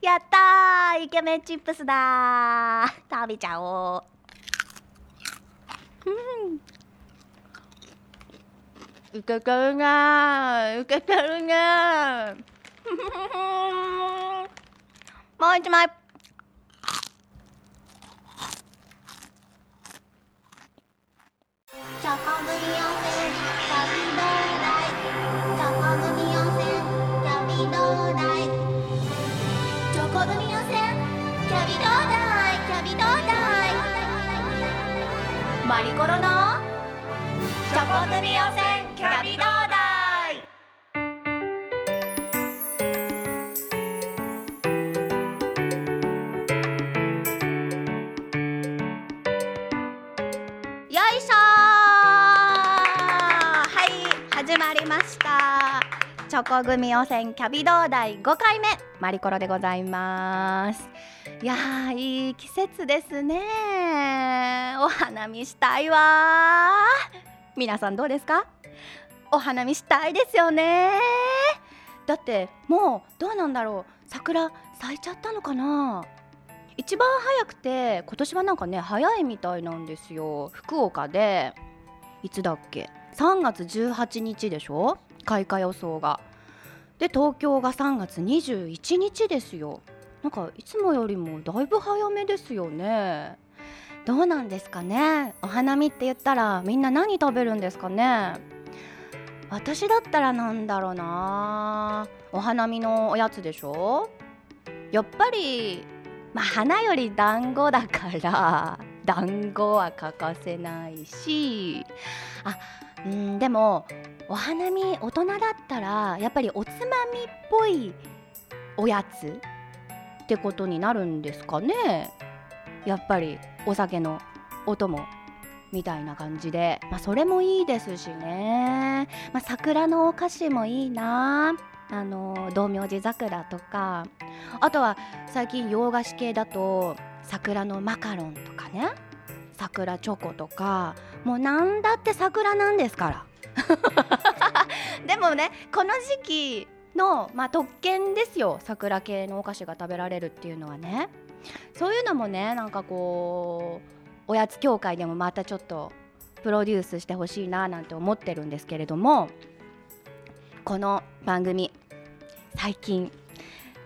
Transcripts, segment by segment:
やったーイケメンチップスだ食べちゃおう。うん。いけてるねいけてるねもう一枚。チョコグミ温マリコロのチョコグミ温泉キャビどうだいよいしょはい始まりました。チョコ組予選キャビ同大5回目マリコロでございます。いやーいい季節ですね。お花見したいわ皆さんどうですか？お花見したいですよね。だってもうどうなんだろう。桜咲いちゃったのかな？一番早くて今年はなんかね早いみたいなんですよ。福岡で。いつだっけ？3月18日でしょ？開花予想が。で東京が3月21日ですよ。なんかいつもよりもだいぶ早めですよね。どうなんですかね。お花見って言ったらみんな何食べるんですかね。私だったらなんだろうな。お花見のおやつでしょ。やっぱりまあ花より団子だから団子は欠かせないしあうんでもお花見大人だったらやっぱりおつまみっぽいおやつってことになるんですかね。やっぱりお酒のお供みたいな感じで、まあ、それもいいですしね、まあ、桜のお菓子もいいな。あの道明寺桜とか。あとは最近洋菓子系だと桜のマカロンとかね。桜チョコとか。もうなんだって桜なんですから。でもねこの時期の、まあ、特権ですよ。桜系のお菓子が食べられるっていうのはね。そういうのもねなんかこうおやつ協会でもまたちょっとプロデュースしてほしいななんて思ってるんですけれどもこの番組最近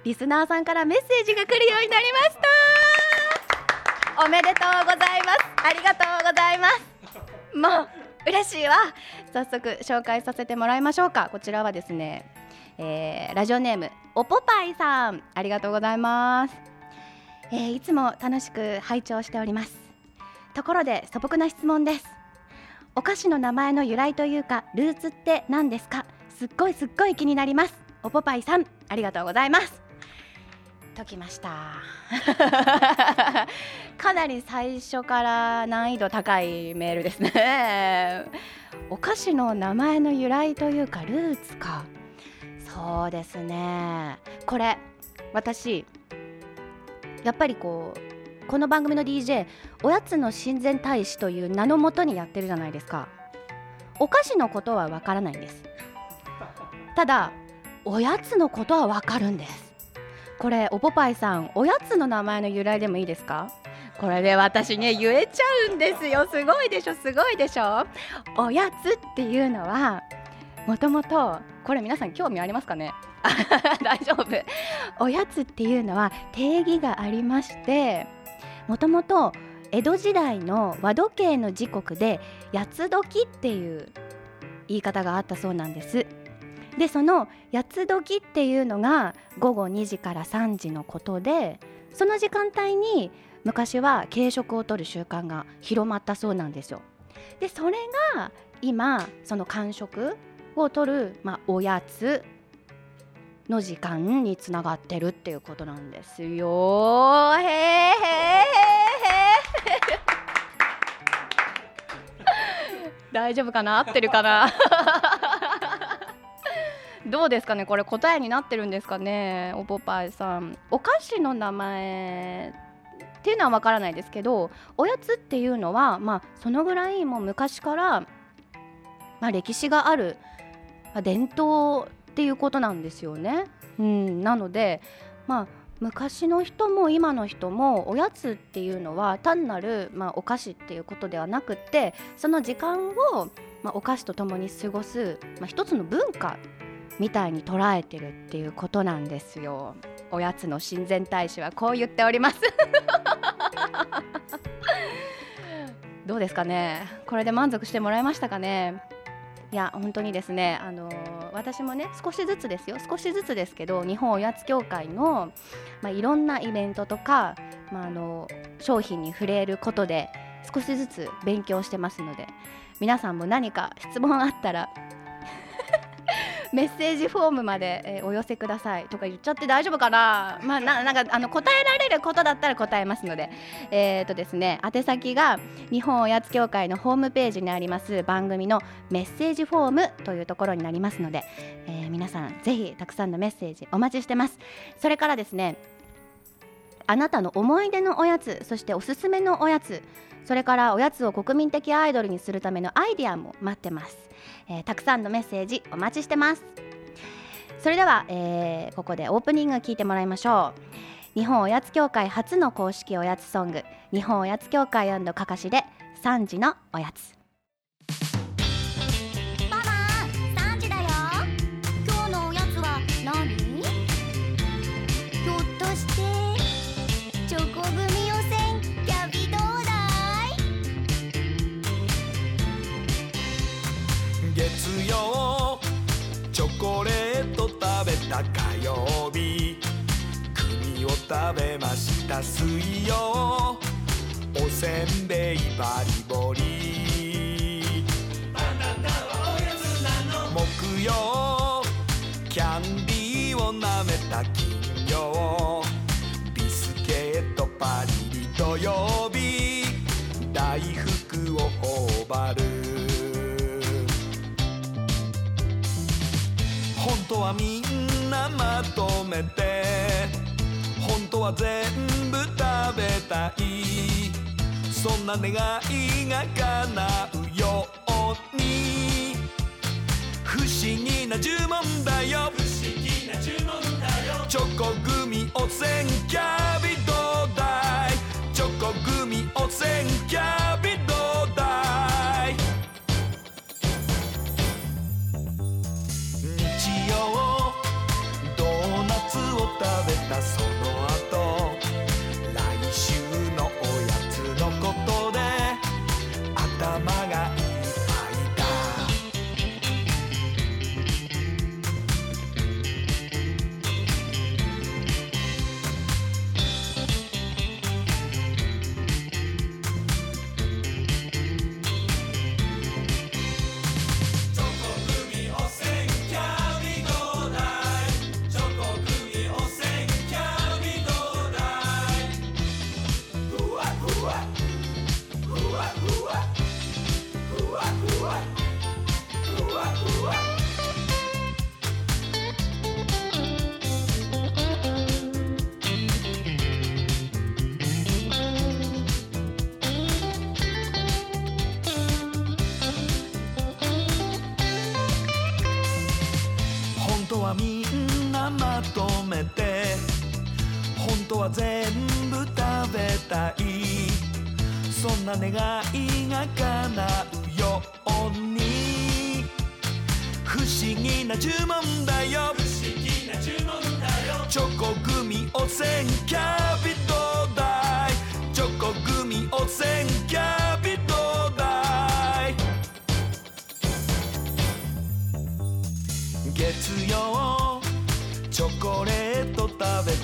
リスナーさんからメッセージが来るようになりました。おめでとうございます。ありがとうございます。もう嬉しいわ。早速紹介させてもらいましょうか。こちらはですね、えーラジオネームおぽぱいさんありがとうございます、えーいつも楽しく拝聴しております。ところで素朴な質問です。お菓子の名前の由来というかルーツって何ですか？すっごいすっごい気になります。おぽぱいさんありがとうございます。解きました。かなり最初から難易度高いメールですね。お菓子の名前の由来というかルーツか。そうですね。これ私やっぱりこうこの番組の DJ おやつの親善大使という名のもとにやってるじゃないですか。お菓子のことはわからないんです。ただおやつのことはわかるんです。これおぽぱいさんおやつの名前の由来でもいいですか？これで私ね言えちゃうんですよ。すごいでしょすごいでしょ。おやつっていうのはもともとこれ皆さん興味ありますかね？大丈夫。おやつっていうのは定義がありましてもともと江戸時代の和時計の時刻で八つ時っていう言い方があったそうなんです。でその八つ時っていうのが午後2時から3時のことでその時間帯に昔は軽食をとる習慣が広まったそうなんですよ。でそれが今その間食をとる、まあ、おやつの時間につながってるっていうことなんですよ。へーへーへー。へー大丈夫かな？合ってるかな？どうですかね？これ答えになってるんですかね？おぽぱいさん。お菓子の名前っていうのはわからないですけどおやつっていうのはまあそのぐらいもう昔から、まあ、歴史がある、まあ、伝統っていうことなんですよね。うん、なのでまあ昔の人も今の人もおやつっていうのは単なる、まあ、お菓子っていうことではなくってその時間を、まあ、お菓子とともに過ごす、まあ、一つの文化みたいに捉えてるっていうことなんですよ。おやつの親善大使はこう言っております どうですかね？これで満足してもらえましたかね？いや本当にですねあの、私もね少しずつですよ少しずつですけど日本おやつ協会の、まあ、いろんなイベントとか、まあ、あの商品に触れることで少しずつ勉強してますので皆さんも何か質問あったらメッセージフォームまで、えー、お寄せください。とか言っちゃって大丈夫かな、まあ、ななんかあの答えられることだったら答えますので,、えーとですね、宛先が日本おやつ協会のホームページにあります番組のメッセージフォームというところになりますので、えー、皆さんぜひたくさんのメッセージお待ちしてます。それからですねあなたの思い出のおやつそしておすすめのおやつそれからおやつを国民的アイドルにするためのアイディアも待ってます。えー、たくさんのメッセージお待ちしてます。それでは、えー、ここでオープニング聞いてもらいましょう。日本おやつ協会初の公式おやつソング日本おやつ協会かかしで3時のおやつ。よ。チョコレート食べた火曜日。国を食べました水曜。おせんべいバリボリ。はみんなまとめて本当は全部食べたい。そんな願いが叶うように。不思議な呪文だよ。不思議な呪文だよチョコグミ汚染キャビどうだいチョコグミ汚染キャビ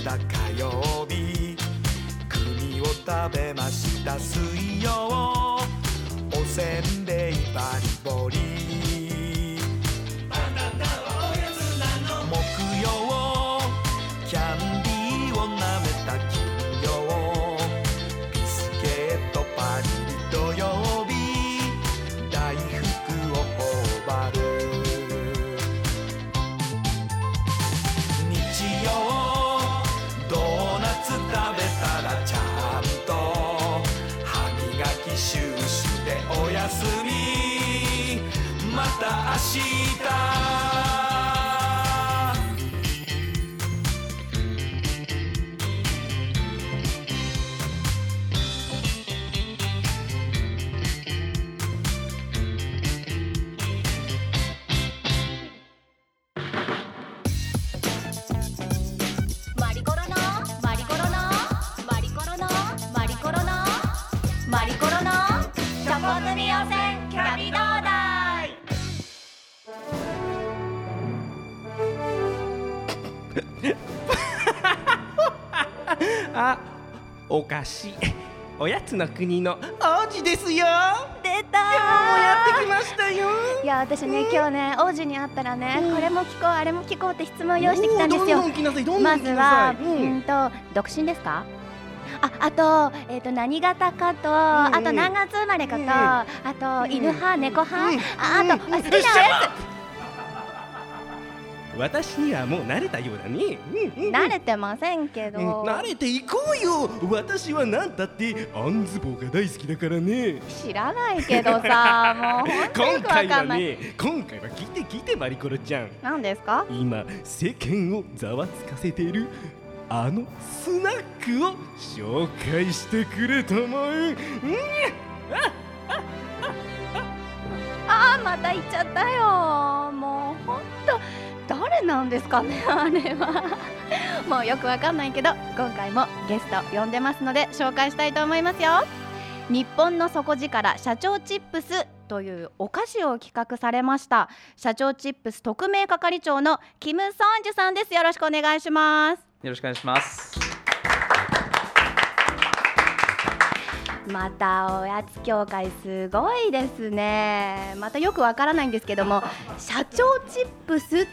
ト食べた火曜日国を食べました水曜。おせんべいバリボリ明日お菓子。おやつの国の王子ですよ。出た。もうやってきましたよ。いや私ね今日ね王子に会ったらね、これも聞こうあれも聞こうって質問を用意してきたんですよ。まん来なずはうん。うんと独身ですか？ああと,、えー、と何型かと、あと何月生まれかと、うんあと犬派、猫派、うんああと、好きなおや私にはもう慣れたようだね、うんうんつ慣れてませんけど、うん慣れていこうよ。私はなんだって。アンズボーが大好きだからね。知らないけどさ もう今回はね今回は聞いて聞いてマリコロちゃん。何ですか？今世間をざわつかせているあのスナックを紹介してくれたまえ、うん。あーまた言っちゃったよ誰なんですかねあれは。もうよくわかんないけど今回もゲスト呼んでますので紹介したいと思いますよ。日本の底力社長チップスというお菓子を企画されました。社長チップス特命係長のキム・ソンジュさんです。よろしくお願いします。よろしくお願いします。またおやつ協会すごいですね。またよくわからないんですけども社長チップスっ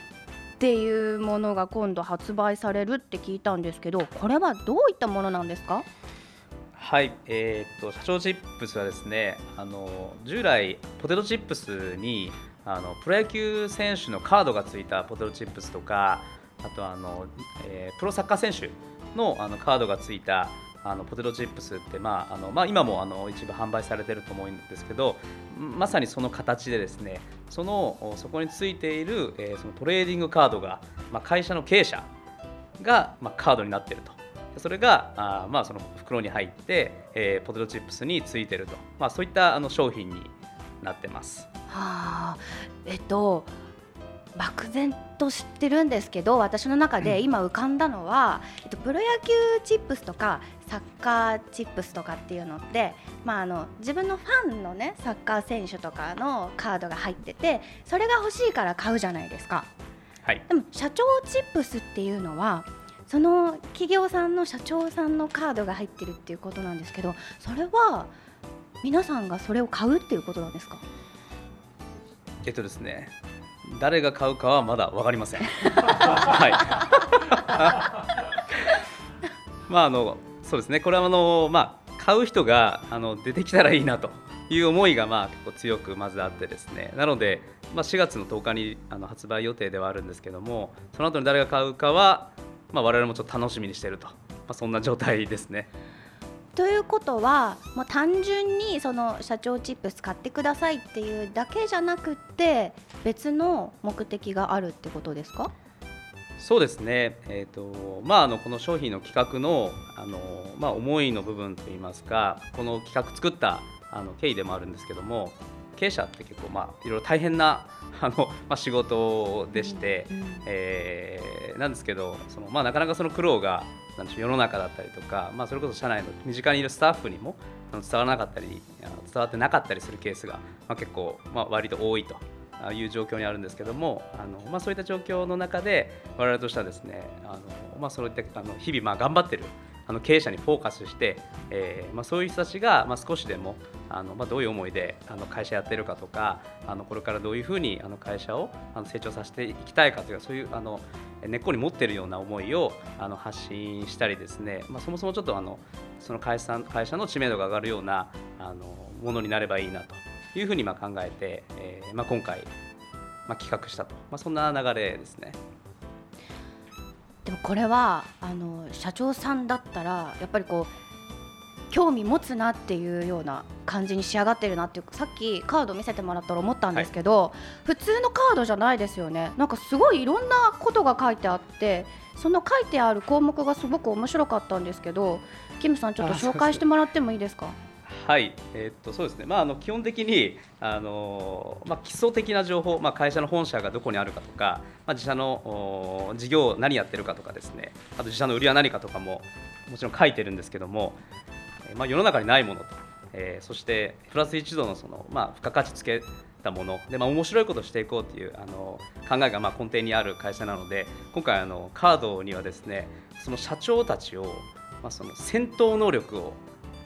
っていうものが今度発売されるって聞いたんですけどこれはどういったものなんですか？はい、えーっと社長チップスはですね、あの従来ポテトチップスにあのプロ野球選手のカードがついたポテトチップスとか、あとあの、えープロサッカー選手のあのカードがついたあのポテトチップスって、まああのまあ、今もあの一部販売されてると思うんですけどまさにその形でですねそのそこについている、えーそのトレーディングカードが、まあ、会社の経営者が、まあ、カードになっていると。それがあまあその袋に入って、えーポテトチップスについていると、まあ、そういったあの商品になってます。はあ。えっと漠然と知ってるんですけど私の中で今浮かんだのは、えっと、プロ野球チップスとかサッカーチップスとかっていうのって、まあ、あの自分のファンのねサッカー選手とかのカードが入っててそれが欲しいから買うじゃないですか。はい、でも社長チップスっていうのはその企業さんの社長さんのカードが入ってるっていうことなんですけどそれは皆さんがそれを買うっていうことなんですか？えっとですね誰が買うかはまだ分かりません。はい。まああのそうですねこれはあのまあ買う人があの出てきたらいいなという思いがまあ結構強くまずあってですねなのでまあ4月の10日にあの発売予定ではあるんですけどもその後に誰が買うかはまあ我々もちょっと楽しみにしているとまあそんな状態ですね。ということは、もう単純にその社長チップス買ってくださいっていうだけじゃなくって別の目的があるってことですか？そうですね、えーとまあ、あのこの商品の企画のあの、まあ、思いの部分といいますかこの企画作ったあの経緯でもあるんですけども経営者って結構、まあ、いろいろ大変な あの、まあ、仕事でして、うんえーなんですけどその、まあ、なかなかその苦労がなんでしょう世の中だったりとか、まあ、それこそ社内の身近にいるスタッフにも伝わらなかったり伝わってなかったりするケースが、まあ、結構、まあ、割と多いと。あいう状況にあるんですけどもあの、まあ、そういった状況の中で我々としてはですねあの、まあ、そういったあの日々まあ頑張ってるあの経営者にフォーカスして、えーまあ、そういう人たちが、まあ、少しでもあの、まあ、どういう思いであの会社やってるかとかあのこれからどういうふうにあの会社をあの成長させていきたいかというかそういうあの根っこに持っているような思いをあの発信したりですね、まあ、そもそもちょっとあのその会社会社の知名度が上がるようなあのものになればいいなと。いうふうにまあ考えて、えーまあ、今回、まあ、企画したと、まあ、そんな流れですね。でもこれはあの社長さんだったらやっぱりこう興味持つなっていうような感じに仕上がってるなっていうさっきカード見せてもらったら思ったんですけど、普通のカードじゃないですよね。なんかすごいいろんなことが書いてあってその書いてある項目がすごく面白かったんですけどキムさんちょっと紹介してもらってもいいですか？はい、えーっとそうですね、まあ、あの基本的にあの、まあ、基礎的な情報、まあ、会社の本社がどこにあるかとか、まあ、自社の事業何やってるかとかですね。あと自社の売りは何かとかももちろん書いてるんですけども、まあ、世の中にないものと、えーそしてプラス一度のその、まあ、付加価値つけたもの。で、まあ、面白いことをしていこうというあの考えがまあ根底にある会社なので今回あのカードにはですねその社長たちを、まあ、その戦闘能力を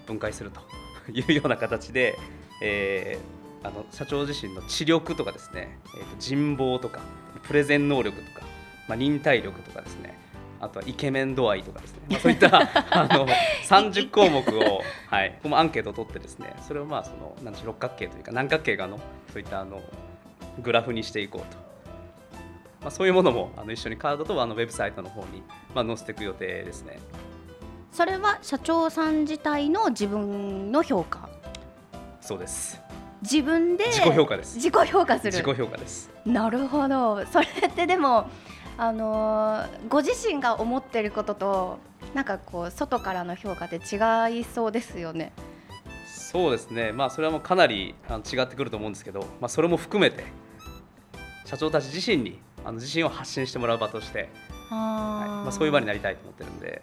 分解すると。いうような形で、えーあの社長自身の知力とかですね、えーと人望とかプレゼン能力とか、まあ、忍耐力とかですねあとはイケメン度合いとかですね、まあ、そういった あの30項目を、はい、ここもアンケートを取ってですねそれをまあそのなんでしょう六角形というか何角形かのそういったあのグラフにしていこうと、まあ、そういうものもあの一緒にカードとあのウェブサイトの方に、まあ、載せていく予定ですね。それは社長さん自体の自分の評価。そうです。自分で自己評価です。自己評価する。自己評価です。なるほど。それってでもあのーご自身が思ってることとなんかこう外からの評価って違いそうですよね。そうですね。まあそれはもうかなりあの違ってくると思うんですけど、まあ、それも含めて社長たち自身にあの自信を発信してもらう場として、はい。まあ、そういう場になりたいと思ってるんで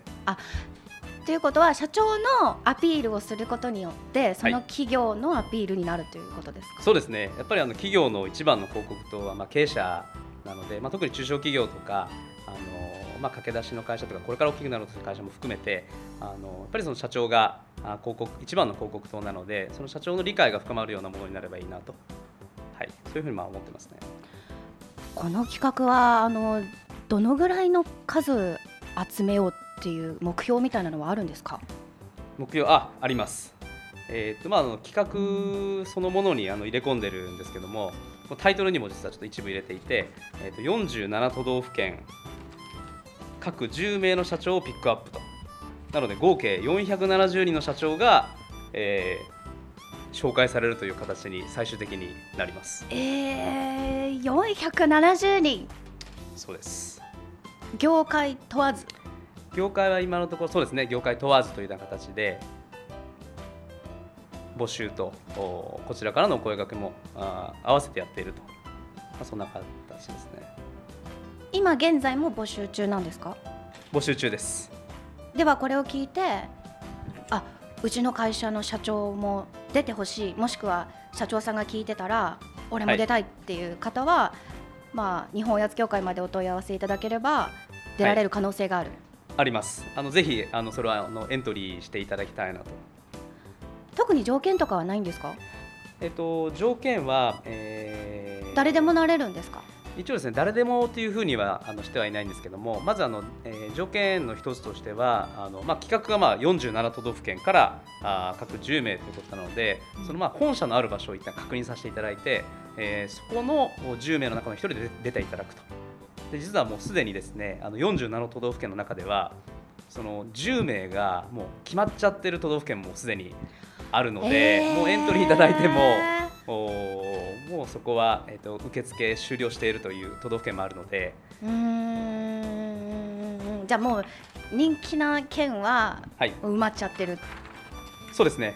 ということは社長のアピールをすることによってその企業のアピールになるということですか、そうですね。やっぱりあの企業の一番の広告塔はまあ経営者なので、まあ、特に中小企業とかあの、まあ、駆け出しの会社とかこれから大きくなるとする会社も含めてあのやっぱりその社長があ広告一番の広告塔なのでその社長の理解が深まるようなものになればいいなと、はい、そういうふうにまあ思ってますね。この企画はあのどのぐらいの数集めようっていう目標みたいなのはあるんですか？目標ああります、えーとまあ、あの企画そのものにあの入れ込んでるんですけどもタイトルにも実はちょっと一部入れていて、えー、と47都道府県各10名の社長をピックアップと。なので合計470人の社長が、えー紹介されるという形に最終的になります。えー、470人。そうです。業界問わず業界は今のところそうですね業界問わずというような形で募集とおこちらからのお声掛けもあ合わせてやっていると、まあ、そんな形ですね。今現在も募集中なんですか？募集中です。ではこれを聞いてあうちの会社の社長も出てほしいもしくは社長さんが聞いてたら俺も出たいっていう方は、まあ、日本おやつ協会までお問い合わせいただければ出られる可能性がある、あります。あのぜひあのそれはあのエントリーしていただきたいなと。特に条件とかはないんですか？えっと条件は、えー誰でもなれるんですか？一応ですね誰でもというふうにはあのしてはいないんですけどもまずあの、えー条件の一つとしてはあの、まあ、企画がまあ47都道府県からあー各10名ということなのでそのまあ本社のある場所を一旦確認させていただいて、えーそこの10名の中の1人で出出ていただくとで実はもうすでにですねあの47都道府県の中ではその10名がもう決まっちゃってる都道府県もすでにあるので、えー。もうエントリーいただいてももうそこは、えー、と受付終了しているという都道府県もあるので。うーん。じゃあもう人気な県ははい。埋まっちゃってる。そうですね。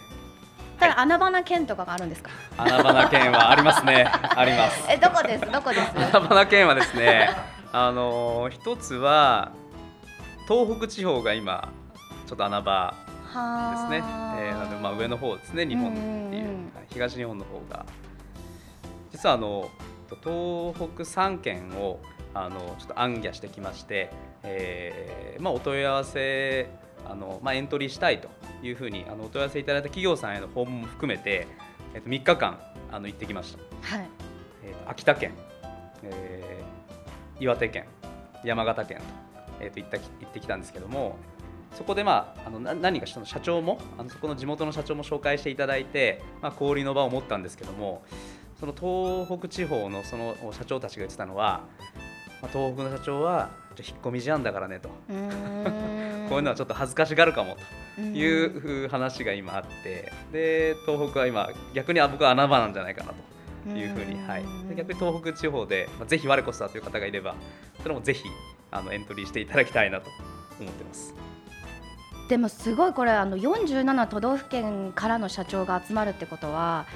ただ穴場な県とかがあるんですか、穴場な県はありますね。あります。えどこです？どこです？穴場な県はですねあのー一つは東北地方が今ちょっと穴場ですね、えーなのでまあ、上の方ですね日本っていううん東日本の方が。実はあの東北3県をあのちょっと暗記してきまして、えーまあ、お問い合わせあの、まあ、エントリーしたいというふうにあのお問い合わせいただいた企業さんへの訪問も含めて、えっと3日間あの行ってきました。はい。えーと秋田県、えー岩手県、山形県と,、えーと行ったき行ってきたんですけども、そこで、まあ、あのな何かその社長もあのそこの地元の社長も紹介していただいて、まあ、交流の場を持ったんですけどもその東北地方のその社長たちが言ってたのは、まあ、東北の社長は引っ込み思案だからねと、こういうのはちょっと恥ずかしがるかもと。うん。いう話が今あってで東北は今逆にあ僕は穴場なんじゃないかなというふうに、はい、で逆に東北地方で、まあ、ぜひ我こそはという方がいればそれもぜひあのエントリーしていただきたいなと思ってます。でもすごいこれあの47都道府県からの社長が集まるってことは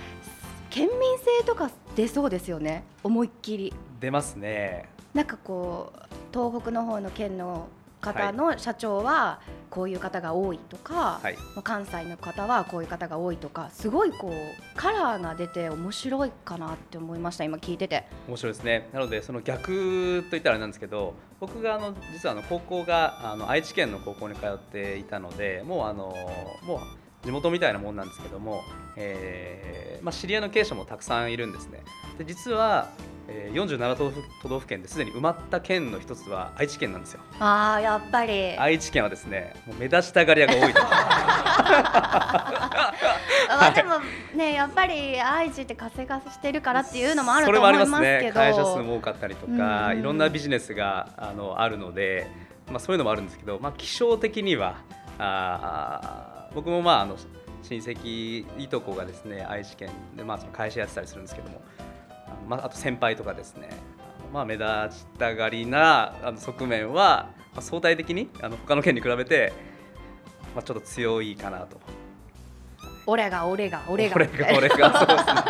県民性とか出そうですよね思いっきり出ますね。なんかこう東北の方の県の方の社長はこういう方が多いとか、はい。まあ関西の方はこういう方が多いとかすごいこうカラーが出て面白いかなって思いました今聞いてて。面白いですね。なのでその逆といったらなんですけど僕があの実はあの高校があの愛知県の高校に通っていたのでもうあのもう地元みたいなもんなんですけども、えーまあ、知り合いの経営者もたくさんいるんですね。で実は、えー47都道府都道府県ですでに埋まった県の一つは愛知県なんですよ。あーやっぱり、愛知県はですねもう目立ちたがり屋が多いと。まあ、でもねやっぱり愛知って活性化してるからっていうのもあると思いもありますけど。ね会社数も多かったりとか、うん。いろんなビジネスがあのあるので、まあ、そういうのもあるんですけど、まあ、気象的にはあー僕もまああの親戚いとこがですね愛知県で、まあ、その会社やってたりするんですけどもまあ、あと先輩とかですねまあ、目立ちたがりなあの側面は、まあ、相対的にあの他の県に比べて、まあ、ちょっと強いかなと。俺が俺が俺が。俺が俺がそうですね。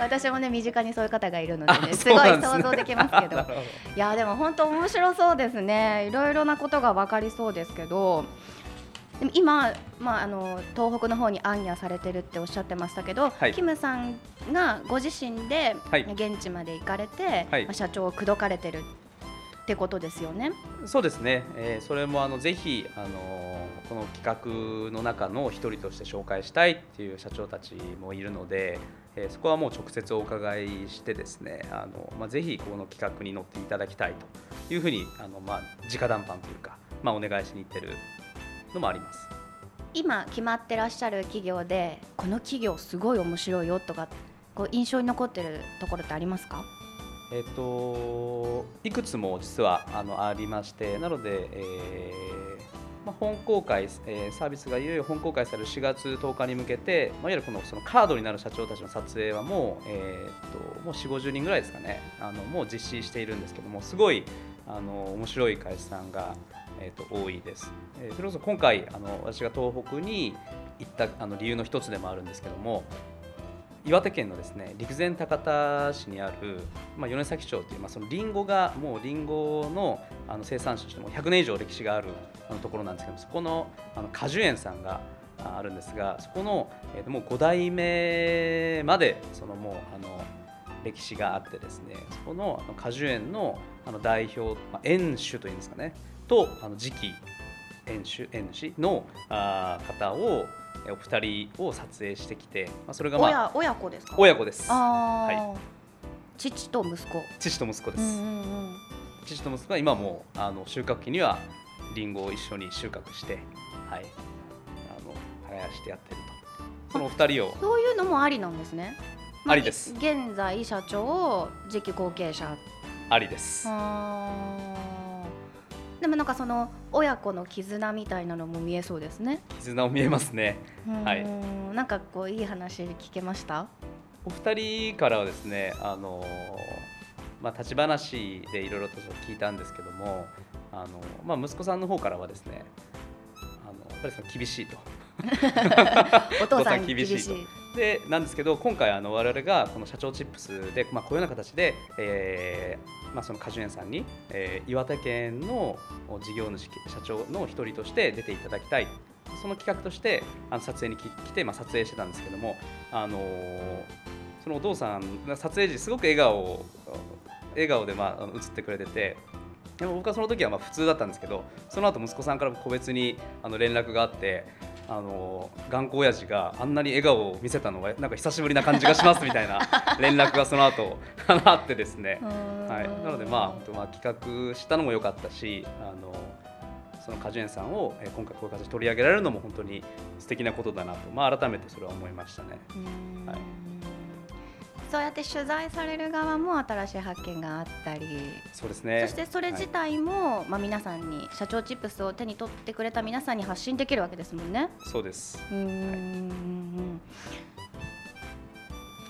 私もね身近にそういう方がいるのでねあすごい想像できますけど。いやでも本当面白そうですね。いろいろなことが分かりそうですけどでも今、まあ、あの東北の方に暗夜されてるっておっしゃってましたけど、はい。キムさんがご自身ではい。現地まで行かれて、はい。まあ社長を口説かれてるってことですよね？そうですね、えーそれもあのぜひ、あのーこの企画の中の一人として紹介したいっていう社長たちもいるので、えーそこはもう直接お伺いしてですねあの、まあ、ぜひこの企画に乗っていただきたいというふうにあの、まあ、直談判というか、まあ、お願いしに行ってるのもあります。今決まってらっしゃる企業でこの企業すごい面白いよとかこう印象に残ってるところってありますか？えっといくつも実はあのありましてなので、えーまあ、本公開、えーサービスがいよいよ本公開される4月10日に向けて、まあ、いわゆるこのそのカードになる社長たちの撮影はもう,、えーっともう4 5 0人ぐらいですかねあのもう実施しているんですけどもすごいあの面白い会社さんが、えーと多いです、えーそれこそ今回あの私が東北に行ったあの理由の一つでもあるんですけども岩手県のですね陸前高田市にある、まあ、米崎町という、まあ、そのリンゴがもうリンゴのあの生産者としても100年以上歴史があるあのところなんですけどそこのあの果樹園さんがあるんですがそこの、えーともう5代目までそのもうあの歴史があってですねそこのあの果樹園のあの代表、まあ、園主というんですかねとあの次期園主園主のあー方をえーお二人を撮影してきて、まあ、それが、まあ、親親子ですか？親子です。あー。は父と息子。父と息子です、うんうんうん。父と息子が今もうあの収穫期にはリンゴを一緒に収穫してはい。あの耕してやってると。そのお二人を。そういうのもありなんですね。ありです。現在社長次期後継者。ありです。あーでもなんかその親子の絆みたいなのも見えそうですね。絆を見えますねはいうんなんかこういい話聞けました？お二人からはですねあのまあ立ち話でいろいろと聞いたんですけどもあの、まあ、息子さんの方からはですねあのやっぱりその厳しいと お父さん厳しいと。でなんですけど今回あの我々がこの社長チップスで、まあ、こういうような形で、えーまあ、その果樹園さんに、えー岩手県の事業主社長の一人として出ていただきたい。その企画としてあの撮影に来て、まあ、撮影してたんですけども、あのーそのお父さんが撮影時すごく笑顔を笑顔で、まあ、映ってくれててでも僕はその時はまあ普通だったんですけどその後息子さんから個別にあの連絡があってあの頑固親父があんなに笑顔を見せたのはなんか久しぶりな感じがしますみたいな 連絡がその後あってですね、はい、なのでまあ本当まあ企画したのも良かったしあのその果樹園さんをえー今回こういう形で取り上げられるのも本当に素敵なことだなと、まあ、改めてそれは思いましたね。うん。はいそうやって取材される側も新しい発見があったり、そうですね。そしてそれ自体も、まあ皆さんに社長チップスを手に取ってくれた皆さんに発信できるわけですもんね。そうです。うーん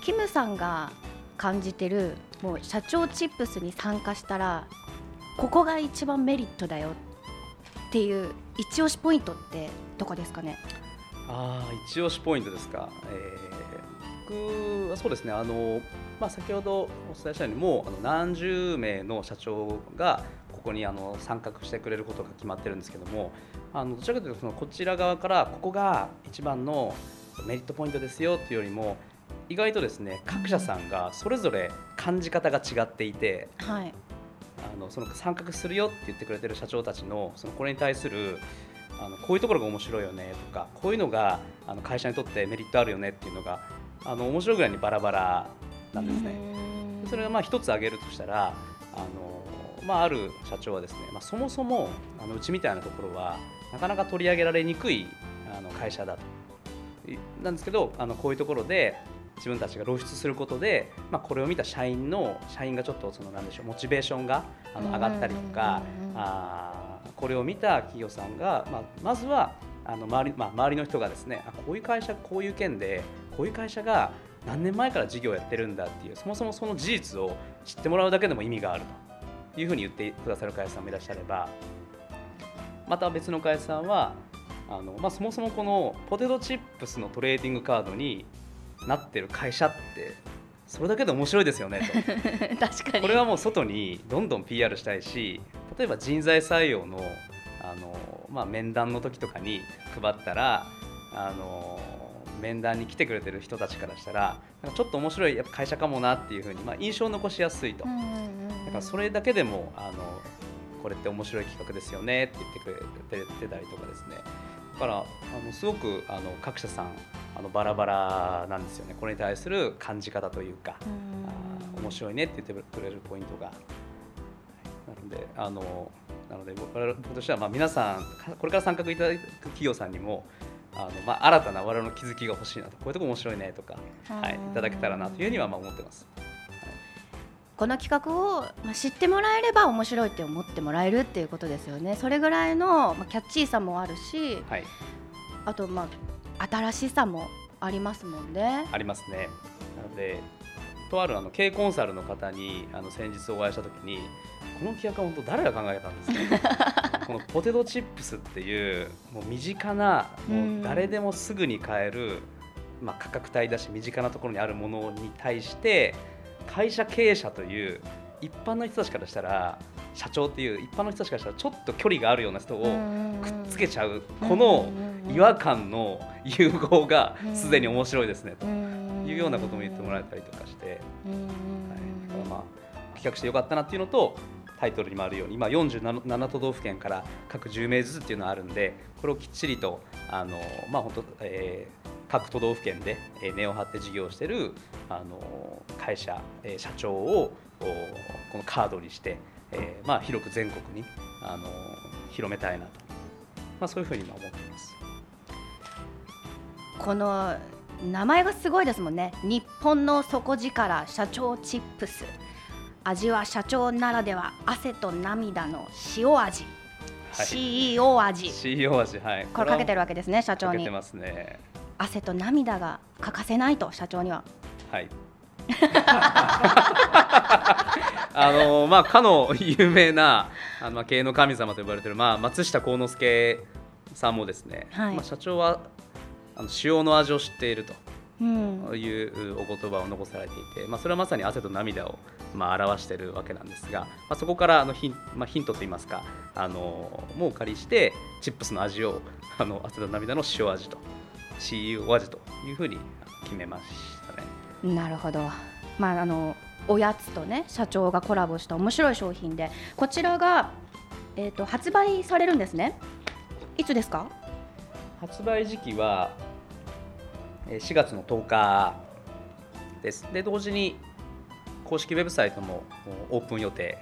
キムさんが感じてるもう社長チップスに参加したらここが一番メリットだよっていう一押しポイントってどこですかね？ああ一押しポイントですか、えー僕はそうですねあの、まあ、先ほどお伝えしたようにもうあの何十名の社長がここにあの参画してくれることが決まってるんですけどもあのどちらかというとそのこちら側からここが一番のメリットポイントですよっていうよりも意外とですね各社さんがそれぞれ感じ方が違っていてはい。あのその参画するよって言ってくれてる社長たちのそのこれに対するあのこういうところが面白いよねとかこういうのがあの会社にとってメリットあるよねっていうのがあの面白いぐらいにバラバラなんですね。うんそれがまあ一つ挙げるとしたらあの、まあ、ある社長はですね、まあ、そもそもあのうちみたいなところはなかなか取り上げられにくいあの会社だと。いなんですけどあのこういうところで自分たちが露出することで、まあ、これを見た社員の社員がちょっとそのなんでしょうモチベーションがあの上がったりとかあーこれを見た企業さんが、まあ、まずはあの周り,、まあ、周りの人がですねあこういう会社こういう件でこういう会社が何年前から事業をやってるんだっていうそもそもその事実を知ってもらうだけでも意味があるというふうに言ってくださる会社さんもいらっしゃればまた別の会社さんはあの、まあ、そもそもこのポテトチップスのトレーディングカードになってる会社ってそれだけで面白いですよねと。確かにこれはもう外にどんどん PR したいし例えば人材採用のあの、まあ、面談の時とかに配ったらあの面談に来てくれてる人たちからしたらなんかちょっと面白いやっぱ会社かもなっていうふうに、まあ、印象を残しやすいと、だからそれだけでもあのこれって面白い企画ですよねって言ってくれてたりとかですね。だからあのすごくあの各社さんあのバラバラなんですよね。これに対する感じ方というか。うんあー面白いねって言ってくれるポイントが。はい。なので、あのなので僕としてはまあ皆さんかこれから参画いただく企業さんにもあのまあ新たな我々の気づきが欲しいなと。こういうとこ面白いねとか、はい、いただけたらなというふうにはまあ思ってます。この企画をまあ知ってもらえれば面白いって思ってもらえるっていうことですよね。それぐらいのまあキャッチーさもあるしはい、あとまあ新しさもありますもんね。ありますね。なのでとあるあの経営コンサルの方にあの先日お会いしたときにこの企画は本当誰が考えたんですか？このポテトチップスっていうもう身近なもう誰でもすぐに買える、まあ、価格帯だし身近なところにあるものに対して会社経営者という一般の人たちからしたら社長っていう一般の人たちからしたらちょっと距離があるような人をくっつけちゃうこの違和感の融合がすでに面白いですねというようなことも言ってもらえたりとかして、はい、だからまあ企画してよかったなっていうのとタイトルにもあるように今47都道府県から各10名ずつっていうのがあるんでこれをきっちりとあの、まあ本当えー各都道府県で根を張って事業してるあの会社、社長をこのカードにして、えーまあ、広く全国にあの広めたいなと、まあ、そういうふうに今思っています。この名前がすごいですもんね日本の底力社長チップス味は社長ならでは汗と涙の塩味、はい。CEO 味。CEO 味はい。これかけてるわけですね社長に。かけてますね。汗と涙が欠かせないと社長には。はい。あのまあかの有名なあのまあ経営の神様と呼ばれている、まあ、松下幸之助さんもですね、はい。まあ、社長はあの塩の味を知っているうんというお言葉を残されていて、まあ、それはまさに汗と涙を、まあ、表しているわけなんですが、まあ、そこからあのヒン,、まあ、ヒントといいますかあのもうお借りしてチップスの味をあの汗と涙の塩味と CU 味というふうに決めましたね。なるほど。まああのおやつとね社長がコラボした面白い商品でこちらが、えー、と発売されるんですね。いつですか？発売時期はえー4月の10日です。で同時に公式ウェブサイトもおオープン予定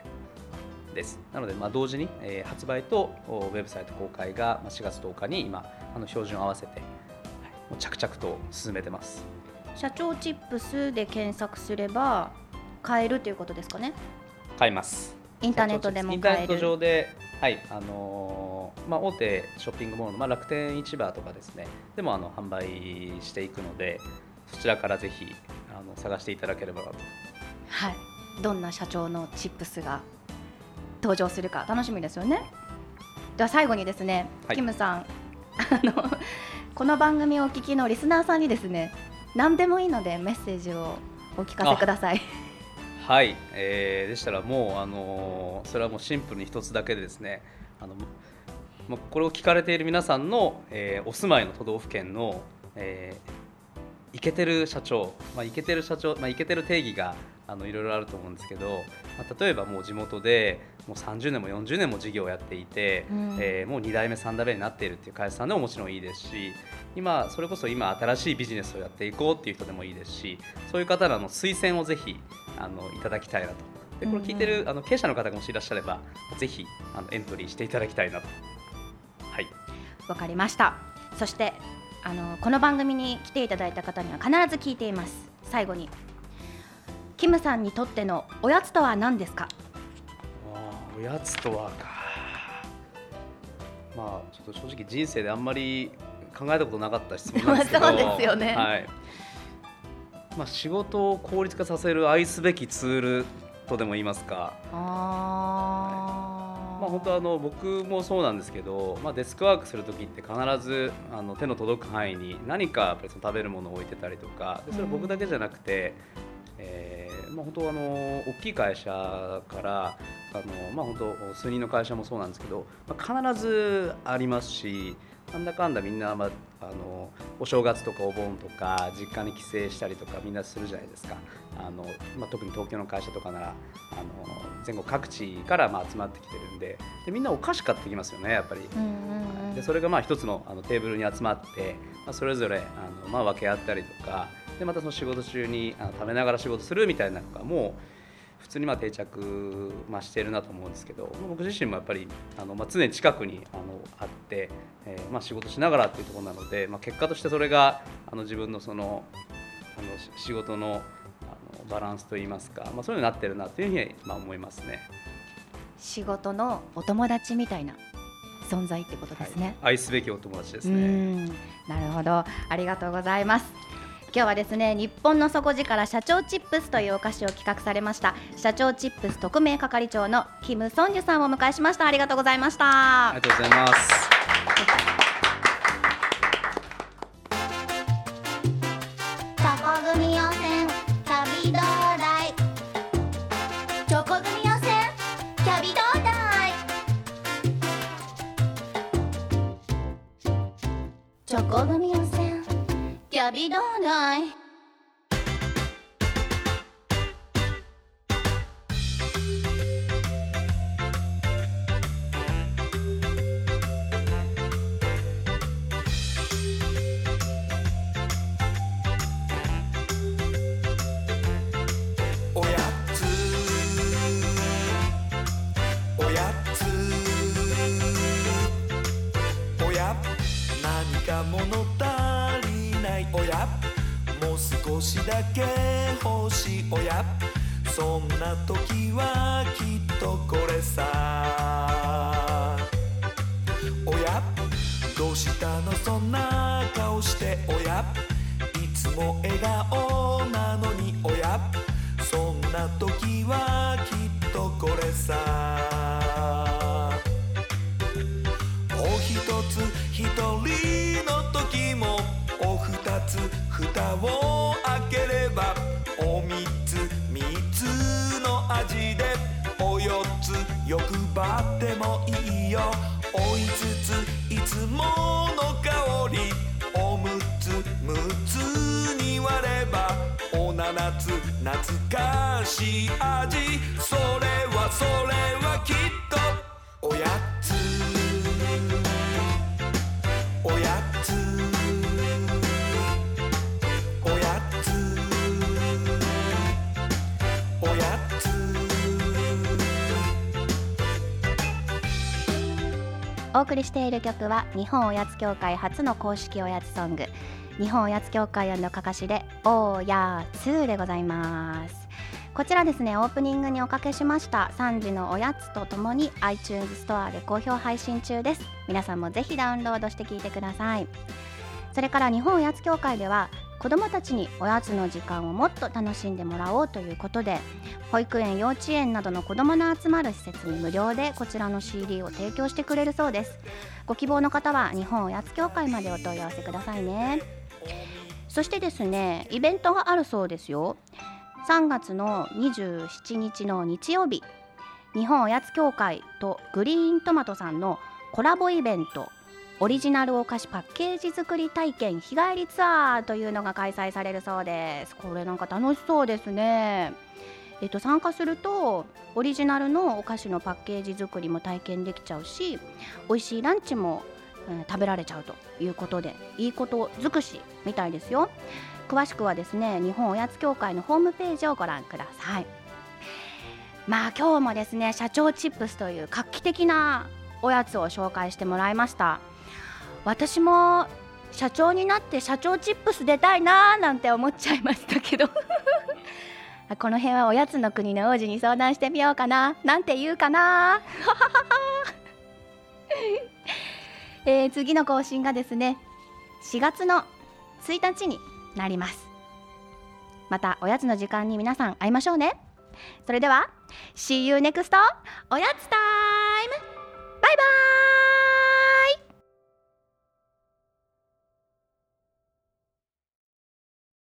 です。なので、まあ、同時に、えー発売とおウェブサイト公開がまあ4月10日に今あの標準を合わせて、はいもう着々と進めてます。社長チップスで検索すれば買えるということですかね？買います。インターネットでもインターネット上で、はいあのーまあ、大手ショッピングモールの、まあ、楽天市場とかですねでもあの販売していくのでそちらからぜひあの探していただければ。なとはい。どんな社長のチップスが登場するか楽しみですよね。では最後にですね、はい。キムさんあのこの番組をお聞きのリスナーさんにですね何でもいいのでメッセージをお聞かせください。はい、えーでしたらもう、あのーそれはもうシンプルに一つだけでですねあの、ま、これを聞かれている皆さんの、えーお住まいの都道府県の、えーイケてる社長、まあ、イケてる社長、まあ、イケてる定義があのいろいろあると思うんですけど、まあ、例えばもう地元でもう30年も40年も事業をやっていて、うん。えーもう2代目3代目になっているっていう会社さんでももちろんいいですし今それこそ今新しいビジネスをやっていこうっていう人でもいいですしそういう方らの推薦をぜひあのいただきたいなと。でこれ聞いてるあの経営者の方がもしいらっしゃればぜひあのエントリーしていただきたいなと。はいわかりました。そしてあのこの番組に来ていただいた方には必ず聞いています。最後にキムさんにとってのおやつとは何ですか？おやつとはか。まあちょっと正直人生であんまり考えたことなかった質問なんですけど。そうですよね。はい。まあ、仕事を効率化させる愛すべきツールとでも言いますか。あ、本当あの僕もそうなんですけど、まあ、デスクワークする時って必ずあの手の届く範囲に何かやっぱりその食べるものを置いてたりとかでそれは僕だけじゃなくて、えーまあ、本当あの大きい会社からあの、まあ、本当数人の会社もそうなんですけど、まあ、必ずありますしなんだかんだみんな、まあ、あのお正月とかお盆とか実家に帰省したりとかみんなするじゃないですかあの、まあ、特に東京の会社とかならあの全国各地からまあ集まってきてるんででみんなお菓子買ってきますよねやっぱり。でそれがまあ一つのあのテーブルに集まって、まあ、それぞれあのまあ分け合ったりとかでまたその仕事中にあの食べながら仕事するみたいなのがもう普通にまあ定着、まあ、してるなと思うんですけどまあ僕自身もやっぱりあの、まあ、常に近くにあのあって、えーまあ、仕事しながらっていうところなので、まあ、結果としてそれがあの自分のそのあのし仕事のあのバランスといいますか、まあ、そういうのになってるなというふうにまあ思いますね。仕事のお友達みたいな存在ってことですね、愛すべきお友達ですうね。ん。なるほど。ありがとうございます今日はですね日本の底力社長チップスというお菓子を企画されました。社長チップス特命係長のキム・ソンジュさんをお迎えしました。ありがとうございました。ありがとうございます。旅道大しい味それはそれはきっと。おやつ。おやつ。おやつ。おやつ。お送りしている曲は日本おやつ協会初の公式おやつソング。日本おやつ協会かかしでおやつでございます。こちらですねオープニングにおかけしました3時のおやつとともに iTunes ストアで好評配信中です。皆さんもぜひダウンロードして聞いてください。それから日本おやつ協会では子どもたちにおやつの時間をもっと楽しんでもらおうということで保育園幼稚園などの子どもの集まる施設に無料でこちらの CD を提供してくれるそうです。ご希望の方は日本おやつ協会までお問い合わせくださいね。そしてですねイベントがあるそうですよ。3月の27日の日曜日日本おやつ協会とグリーントマトさんのコラボイベントオリジナルお菓子パッケージ作り体験日帰りツアーというのが開催されるそうです。これなんか楽しそうですね。えっと参加するとオリジナルのお菓子のパッケージ作りも体験できちゃうし美味しいランチも、うん食べられちゃうということでいいこと尽くしみたいですよ。詳しくはですね日本おやつ協会のホームページをご覧ください。まあ今日もですね社長チップスという画期的なおやつを紹介してもらいました。私も社長になって社長チップス出たいなーなんて思っちゃいましたけど。この辺はおやつの国の王子に相談してみようかななんて言うかなえー次の更新がですね4月の1日になります。またおやつの時間に皆さん会いましょうね。それでは See you next おやつタイム!バイバーイ!